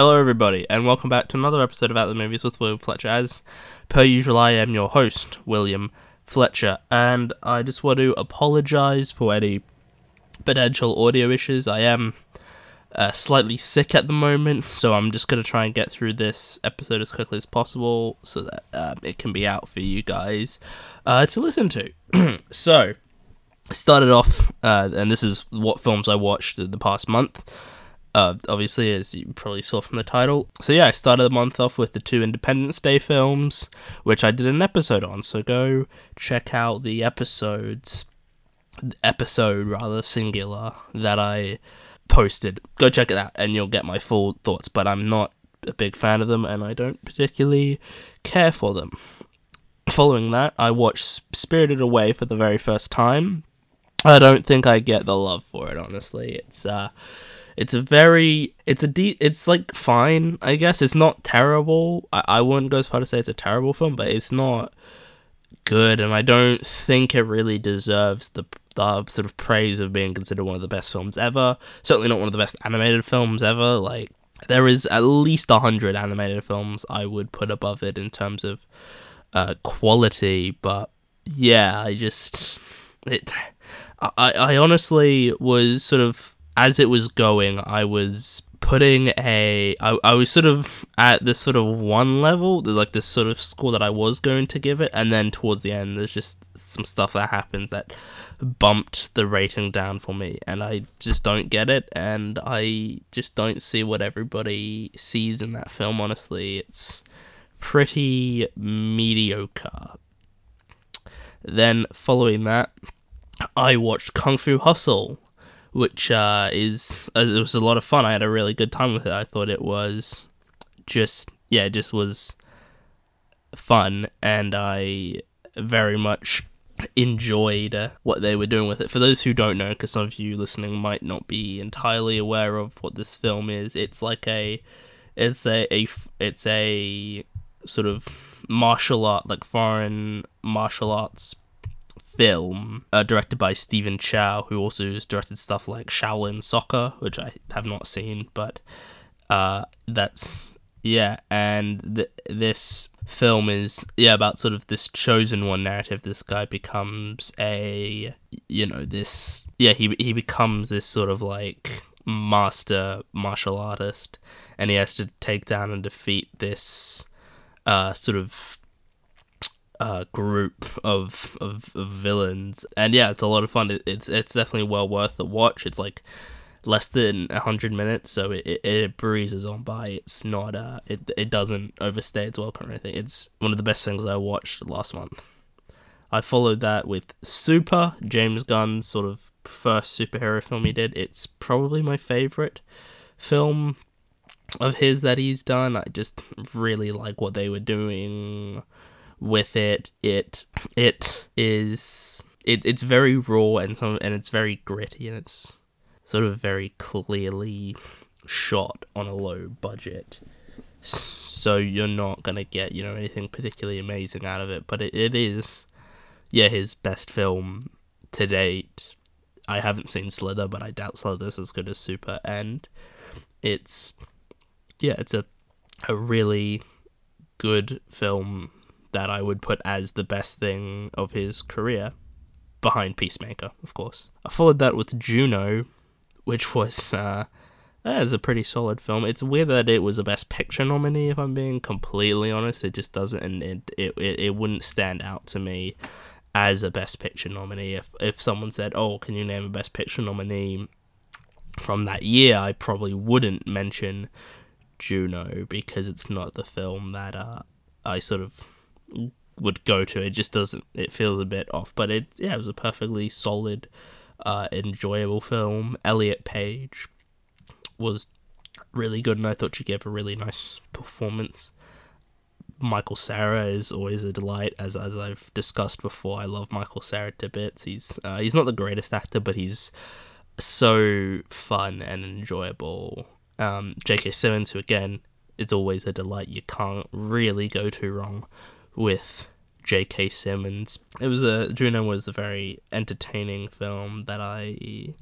Hello, everybody, and welcome back to another episode of At the Movies with William Fletcher. As per usual, I am your host, William Fletcher, and I just want to apologize for any potential audio issues. I am uh, slightly sick at the moment, so I'm just going to try and get through this episode as quickly as possible so that um, it can be out for you guys uh, to listen to. so, I started off, uh, and this is what films I watched the past month. Uh, obviously, as you probably saw from the title. So yeah, I started the month off with the two Independence Day films, which I did an episode on. So go check out the episodes, episode rather singular that I posted. Go check it out, and you'll get my full thoughts. But I'm not a big fan of them, and I don't particularly care for them. Following that, I watched Spirited Away for the very first time. I don't think I get the love for it, honestly. It's uh it's a very it's a de- it's like fine i guess. It's not terrible. I, I wouldn't go as far to say it's a terrible film but it's not good and i don't think it really deserves the, the sort of praise of being considered one of the best films ever. Certainly not one of the best animated films ever. Like there is at least a hundred animated films i would put above it in terms of uh, quality but yeah i just it I, I honestly was sort of as it was going, I was putting a I, I was sort of at this sort of one level like this sort of score that I was going to give it and then towards the end there's just some stuff that happens that bumped the rating down for me and I just don't get it and I just don't see what everybody sees in that film honestly. It's pretty mediocre. Then following that I watched Kung Fu Hustle which uh, is it was a lot of fun. I had a really good time with it. I thought it was just yeah, it just was fun, and I very much enjoyed uh, what they were doing with it. For those who don't know, because some of you listening might not be entirely aware of what this film is, it's like a it's a, a it's a sort of martial art like foreign martial arts film uh, directed by Stephen Chow, who also has directed stuff like Shaolin Soccer, which I have not seen, but uh, that's yeah. And th- this film is yeah about sort of this chosen one narrative. This guy becomes a you know this yeah he he becomes this sort of like master martial artist, and he has to take down and defeat this uh, sort of uh, group of, of, of villains, and yeah, it's a lot of fun. It, it's it's definitely well worth the watch. It's like less than hundred minutes, so it, it, it, breezes on by. It's not uh it it doesn't overstay its welcome or anything. It's one of the best things I watched last month. I followed that with Super, James Gunn's sort of first superhero film he did. It's probably my favorite film of his that he's done. I just really like what they were doing with it. It it is it, it's very raw and some and it's very gritty and it's sort of very clearly shot on a low budget. So you're not gonna get you know anything particularly amazing out of it, but it, it is yeah his best film to date. I haven't seen Slither, but I doubt Slither's as good as Super, and it's yeah, it's a a really good film that I would put as the best thing of his career, behind Peacemaker, of course. I followed that with Juno, which was uh, a pretty solid film. It's weird that it was a Best Picture nominee, if I'm being completely honest. It just doesn't, and it it, it wouldn't stand out to me as a Best Picture nominee. If if someone said, "Oh, can you name a Best Picture nominee from that year?" I probably wouldn't mention Juno because it's not the film that uh, I sort of would go to. It just doesn't. It feels a bit off, but it yeah, it was a perfectly solid, uh, enjoyable film. Elliot Page was really good, and I thought she gave a really nice performance. Michael Cera is always a delight, as as I've discussed before. I love Michael Cera to bits. He's uh, he's not the greatest actor, but he's so fun and enjoyable. Um, J.K. Simmons, who again is always a delight. You can't really go too wrong with J.K. Simmons. It was a Juno was a very entertaining film that I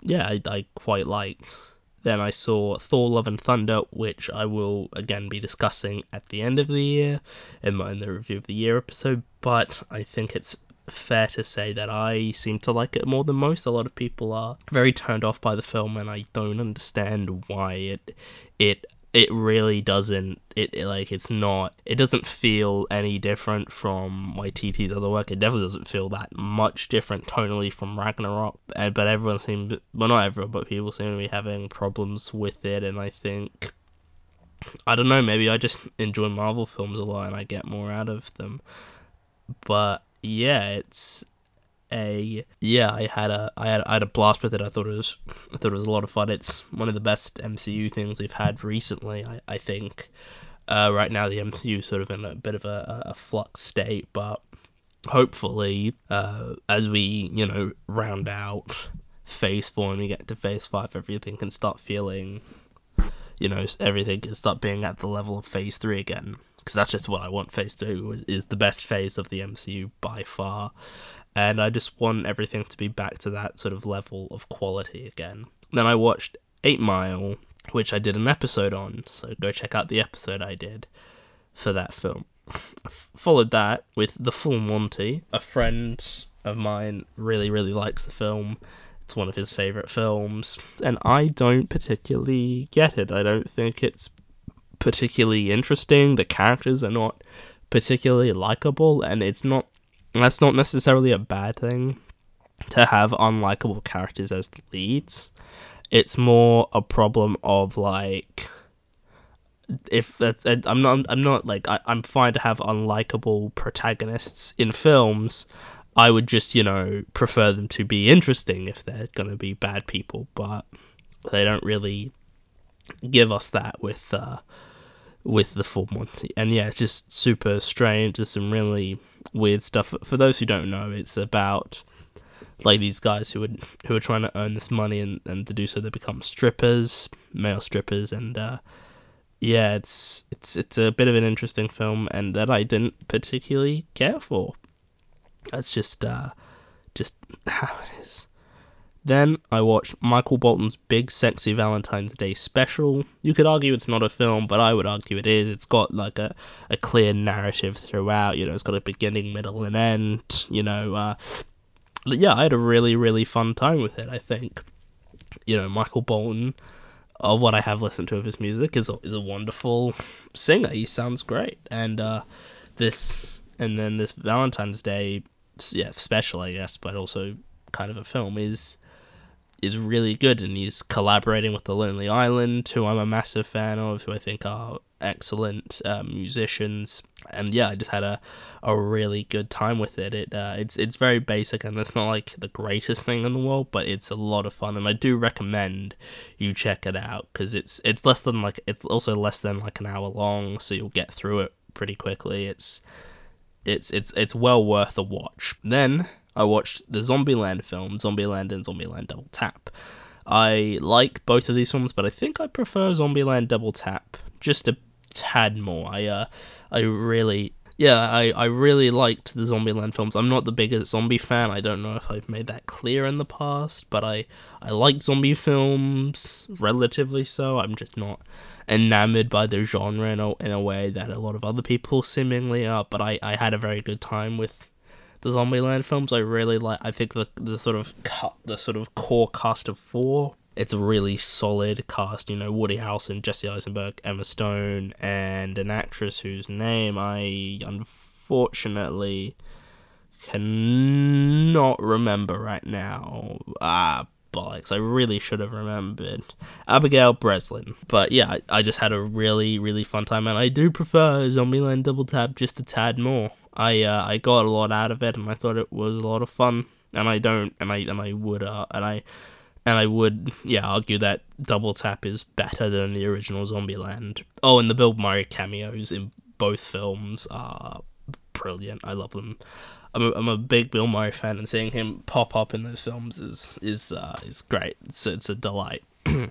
yeah I, I quite liked. Then I saw Thor: Love and Thunder, which I will again be discussing at the end of the year in, my, in the review of the year episode. But I think it's fair to say that I seem to like it more than most. A lot of people are very turned off by the film, and I don't understand why it it it really doesn't it, it, like it's not it doesn't feel any different from Waititi's other work. It definitely doesn't feel that much different tonally from Ragnarok. And, but everyone seems well not everyone but people seem to be having problems with it and I think I don't know, maybe I just enjoy Marvel films a lot and I get more out of them. But yeah, it's a yeah, I had a I had I had a blast with it. I thought it was I thought it was a lot of fun. It's one of the best MCU things we've had recently. I I think. Uh, right now the MCU is sort of in a bit of a, a flux state, but hopefully uh, as we you know round out phase four and we get to phase five, everything can start feeling you know everything can start being at the level of phase three again because that's just what I want. Phase two is the best phase of the MCU by far, and I just want everything to be back to that sort of level of quality again. Then I watched Eight Mile, which I did an episode on, so go check out the episode I did for that film. Followed that with The Full Monty. A friend of mine really, really likes the film. It's one of his favorite films, and I don't particularly get it. I don't think it's particularly interesting. The characters are not particularly likable, and it's not that's not necessarily a bad thing to have unlikable characters as leads. It's more a problem of like if that's I'm not I'm not like I, I'm fine to have unlikable protagonists in films. I would just you know prefer them to be interesting if they're gonna be bad people, but they don't really give us that with uh, with the full Monty. And yeah, it's just super strange. There's some really weird stuff. For those who don't know, it's about like these guys who would who are trying to earn this money and, and to do so they become strippers, male strippers, and uh, yeah, it's it's it's a bit of an interesting film and that I didn't particularly care for. That's just uh, just how it is. Then I watched Michael Bolton's Big Sexy Valentine's Day special. You could argue it's not a film, but I would argue it is. It's got like a, a clear narrative throughout. You know, it's got a beginning, middle, and end. You know, uh, yeah, I had a really, really fun time with it. I think, you know, Michael Bolton, of what I have listened to of his music, is a, is a wonderful singer. He sounds great, and uh, this, and then this Valentine's Day, yeah, special, I guess, but also kind of a film is is really good, and he's collaborating with the Lonely Island, who I'm a massive fan of, who I think are excellent um, musicians. And yeah, I just had a, a really good time with it. It uh, it's it's very basic, and it's not like the greatest thing in the world, but it's a lot of fun, and I do recommend you check it out because it's it's less than like it's also less than like an hour long, so you'll get through it pretty quickly. It's it's it's it's well worth a watch. Then I watched the Zombieland film, Zombieland and Zombieland Double Tap. I like both of these films, but I think I prefer Zombieland Double Tap just a tad more. I uh, I really yeah, I, I really liked the Zombieland films. I'm not the biggest zombie fan. I don't know if I've made that clear in the past, but I I like zombie films relatively so. I'm just not enamored by the genre in a, in a way that a lot of other people seemingly are. But I, I had a very good time with the Zombieland films. I really like. I think the the sort of cut, the sort of core cast of four. It's a really solid cast. You know, Woody Harrelson, Jesse Eisenberg, Emma Stone, and an actress whose name I unfortunately cannot remember right now. Ah, bollocks. I really should have remembered. Abigail Breslin. But yeah, I, I, just had a really, really fun time, and I do prefer Zombieland Double Tap just a tad more. I uh, I got a lot out of it, and I thought it was a lot of fun. And I don't, and I and I would, uh, and I and I would, yeah, argue that Double Tap is better than the original Zombieland. Oh, and the Bill Murray cameos in both films are brilliant. I love them. I'm a, I'm a big Bill Murray fan, and seeing him pop up in those films is is uh, is great. It's it's a delight. and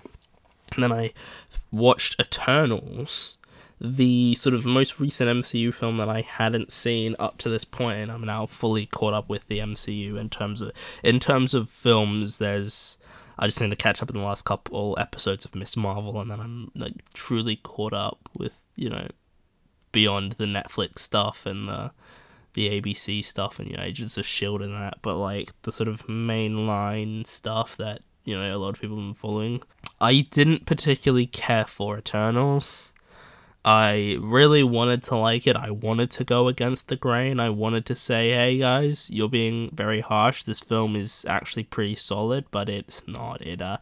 then I watched Eternals, the sort of most recent MCU film that I hadn't seen up to this point, and I'm now fully caught up with the MCU in terms of in terms of films. There's I just need to catch up in the last couple episodes of Miss Marvel, and then I'm like truly caught up with you know beyond the Netflix stuff and the the ABC stuff and you know Agents of Shield and that, but like the sort of mainline stuff that you know a lot of people have been following. I didn't particularly care for Eternals. I really wanted to like it. I wanted to go against the grain. I wanted to say, hey guys, you're being very harsh. This film is actually pretty solid, but it's not. It uh,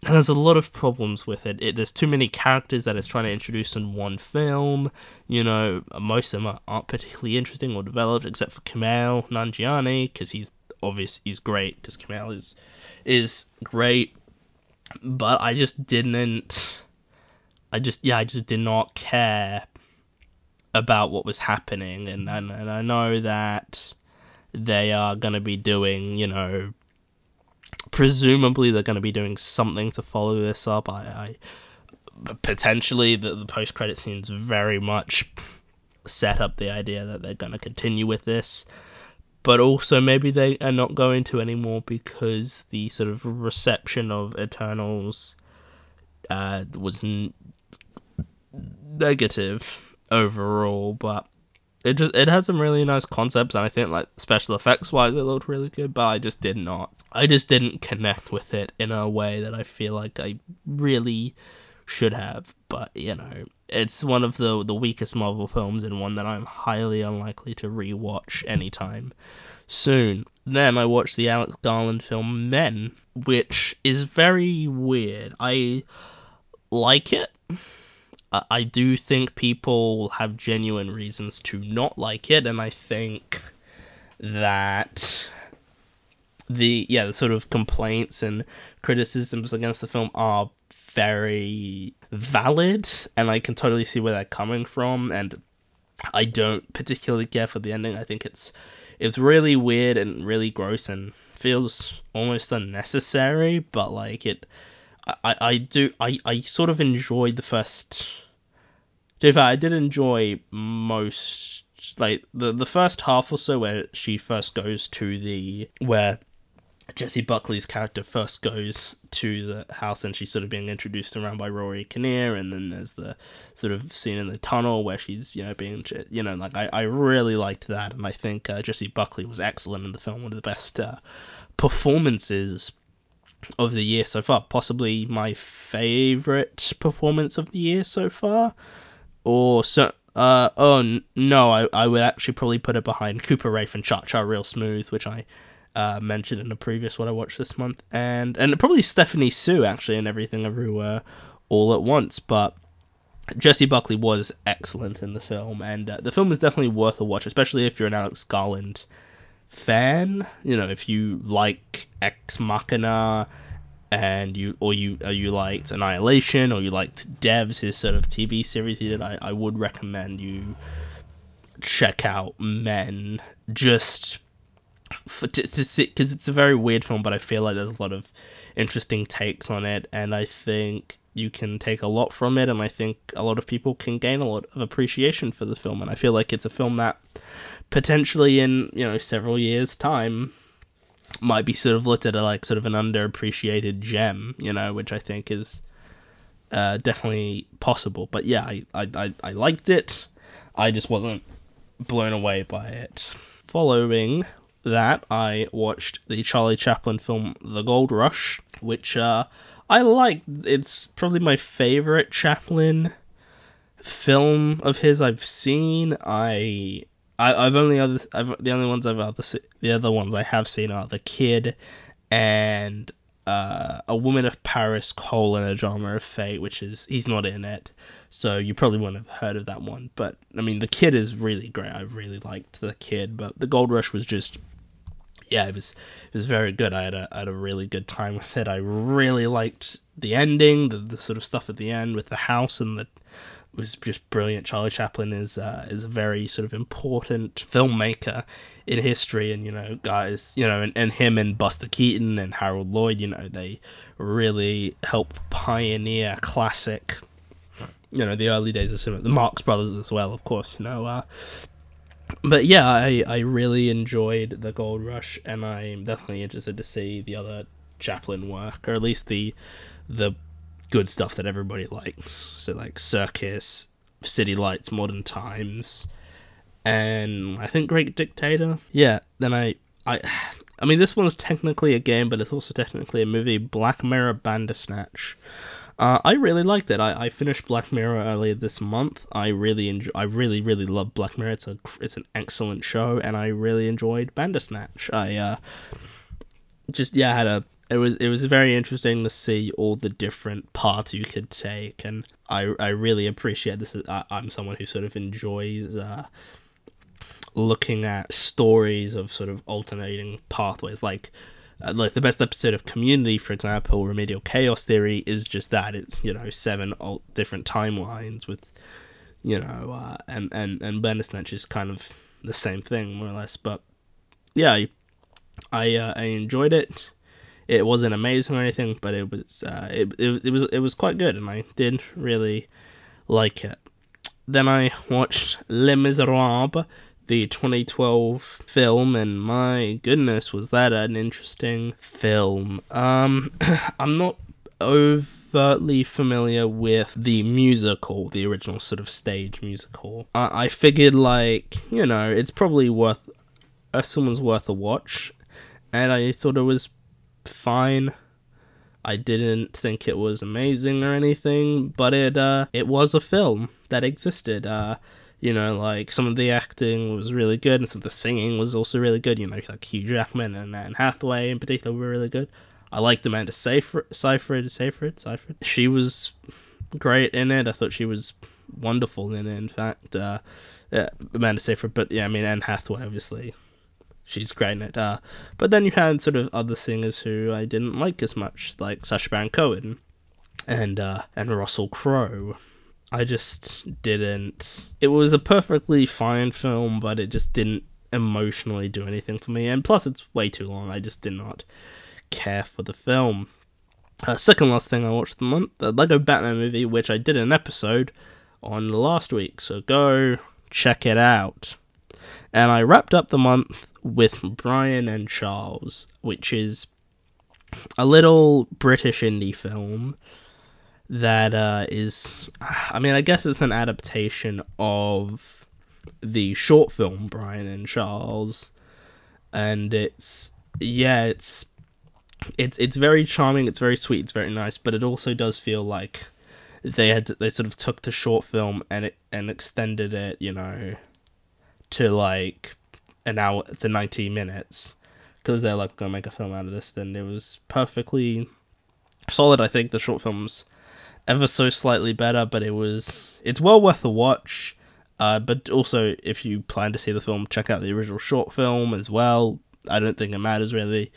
there's a lot of problems with it. it. There's too many characters that it's trying to introduce in one film. You know, most of them aren't particularly interesting or developed, except for Kumail Nanjiani, because he's obvious he's great. Because Kumail is is great, but I just didn't I just yeah I just did not care about what was happening and and, and I know that they are to be doing you know presumably they're going to be doing something to follow this up. I, I potentially the, the post credit scenes very much set up the idea that they're going to continue with this but also maybe they are not going to anymore because the sort of reception of Eternals uh, was n- negative overall, but it just it had some really nice concepts, and I think like special effects wise, it looked really good. But I just did not, I just didn't connect with it in a way that I feel like I really should have. But you know, it's one of the the weakest Marvel films, and one that I'm highly unlikely to rewatch anytime soon. Then I watched the Alex Garland film Men, which is very weird. I like it. I do think people have genuine reasons to not like it, and I think that the yeah the sort of complaints and criticisms against the film are very valid, and I can totally see where they're coming from. And I don't particularly care for the ending. I think it's it's really weird and really gross and feels almost unnecessary, but like it I, I do I, I sort of enjoyed the first in fact I did enjoy most like the the first half or so where she first goes to the where Jessie Buckley's character first goes to the house and she's sort of being introduced around by Rory Kinnear, and then there's the sort of scene in the tunnel where she's, you know, being, you know, like I, I really liked that, and I think uh, Jessie Buckley was excellent in the film, one of the best uh, performances of the year so far. Possibly my favorite performance of the year so far. Or so. Uh, oh no, I, I would actually probably put it behind Cooper Raiff and Cha Cha Real Smooth, which I uh, mentioned in a previous one I watched this month, and and probably Stephanie Hsu actually and Everything Everywhere All at Once. But Jessie Buckley was excellent in the film, and uh, the film is definitely worth a watch, especially if you're an Alex Garland fan. You know, if you like Ex Machina and you or you or you liked Annihilation or you liked Devs, his sort of TV series he did, I, I would recommend you check out Men just for, to, to see because it's a very weird film, but I feel like there's a lot of interesting takes on it, and I think you can take a lot from it, and I think a lot of people can gain a lot of appreciation for the film, and I feel like it's a film that potentially in you know several years time might be sort of looked at as like sort of an underappreciated gem, you know, which I think is uh, definitely possible. But yeah, I, I, I liked it. I just wasn't blown away by it. Following that, I watched the Charlie Chaplin film The Gold Rush, which uh, I like. It's probably my favorite Chaplin film of his I've seen. I I, have only other I've, the only ones I've other the other ones I have seen are The Kid and uh, A Woman of Paris: colon a Drama of Fate, which is he's not in it, so you probably wouldn't have heard of that one. But I mean, The Kid is really great. I really liked The Kid, but The Gold Rush was just yeah, it was it was very good. I had a I had a really good time with it. I really liked the ending, the, the sort of stuff at the end with the house and the was just brilliant. Charlie Chaplin is uh, is a very sort of important filmmaker in history, and you know, guys, you know, and, and him and Buster Keaton and Harold Lloyd, you know, they really helped pioneer classic, you know, the early days of cinema. The Marx Brothers as well, of course, you know. Uh, but yeah, I, I really enjoyed the Gold Rush, and I'm definitely interested to see the other Chaplin work, or at least the the good stuff that everybody likes. So like Circus, City Lights, Modern Times, and I think Great Dictator. Yeah, then I I I mean this one's technically a game, but it's also technically a movie. Black Mirror Bandersnatch. Uh, I really liked it. I, I finished Black Mirror earlier this month. I really enjoy. I really really love Black Mirror. It's a it's an excellent show, and I really enjoyed Bandersnatch. I uh, just yeah I had a it was it was very interesting to see all the different paths you could take, and I I really appreciate this. I, I'm someone who sort of enjoys uh, looking at stories of sort of alternating pathways, like uh, like the best episode of Community, for example, Remedial Chaos Theory is just that. It's you know seven alt different timelines with you know uh, and and and Bandersnatch is kind of the same thing more or less. But yeah, I I, uh, I enjoyed it. It wasn't amazing or anything, but it was uh, it, it it was it was quite good, and I did really like it. Then I watched Les Miserables, the 2012 film, and my goodness, was that an interesting film. Um, I'm not overtly familiar with the musical, the original sort of stage musical. I, I figured, like, you know, it's probably worth, uh, someone's worth a watch, and I thought it was fine. I didn't think it was amazing or anything, but it uh it was a film that existed. Uh you know, like some of the acting was really good and some of the singing was also really good. You know, like Hugh Jackman and Anne Hathaway in particular were really good. I liked Amanda Seyfried, Seyfried, Seyfried, Seyfried. She was great in it. I thought she was wonderful in it. In fact, uh, yeah, Amanda Seyfried, but yeah, I mean Anne Hathaway obviously she's great at. Uh, but then you had sort of other singers who I didn't like as much, like Sacha Baron Cohen and uh, and Russell Crowe. I just didn't. It was a perfectly fine film, but it just didn't emotionally do anything for me. And plus, it's way too long. I just did not care for the film. Uh, second last thing I watched the month, the Lego Batman movie, which I did an episode on last week. So go check it out. And I wrapped up the month with Brian and Charles, which is a little British indie film that uh, is, I mean, I guess it's an adaptation of the short film Brian and Charles, and it's yeah, it's it's it's very charming, it's very sweet, it's very nice, but it also does feel like they had they sort of took the short film and it and extended it, you know, to like an hour to 90 minutes because they're like gonna make a film out of this. Then it was perfectly solid. I think the short film's ever so slightly better, but it was it's well worth a watch. Uh, but also, if you plan to see the film, check out the original short film as well. I don't think it matters really.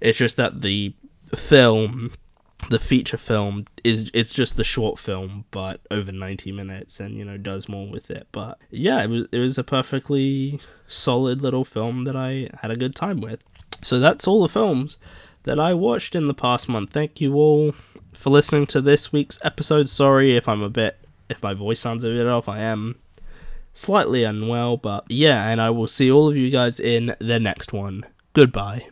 It's just that the film the feature film is it's just the short film but over 90 minutes and you know does more with it. But yeah it was it was a perfectly solid little film that I had a good time with. So that's all the films that I watched in the past month. Thank you all for listening to this week's episode. Sorry if I'm a bit if my voice sounds a bit off. I am slightly unwell but yeah and I will see all of you guys in the next one. Goodbye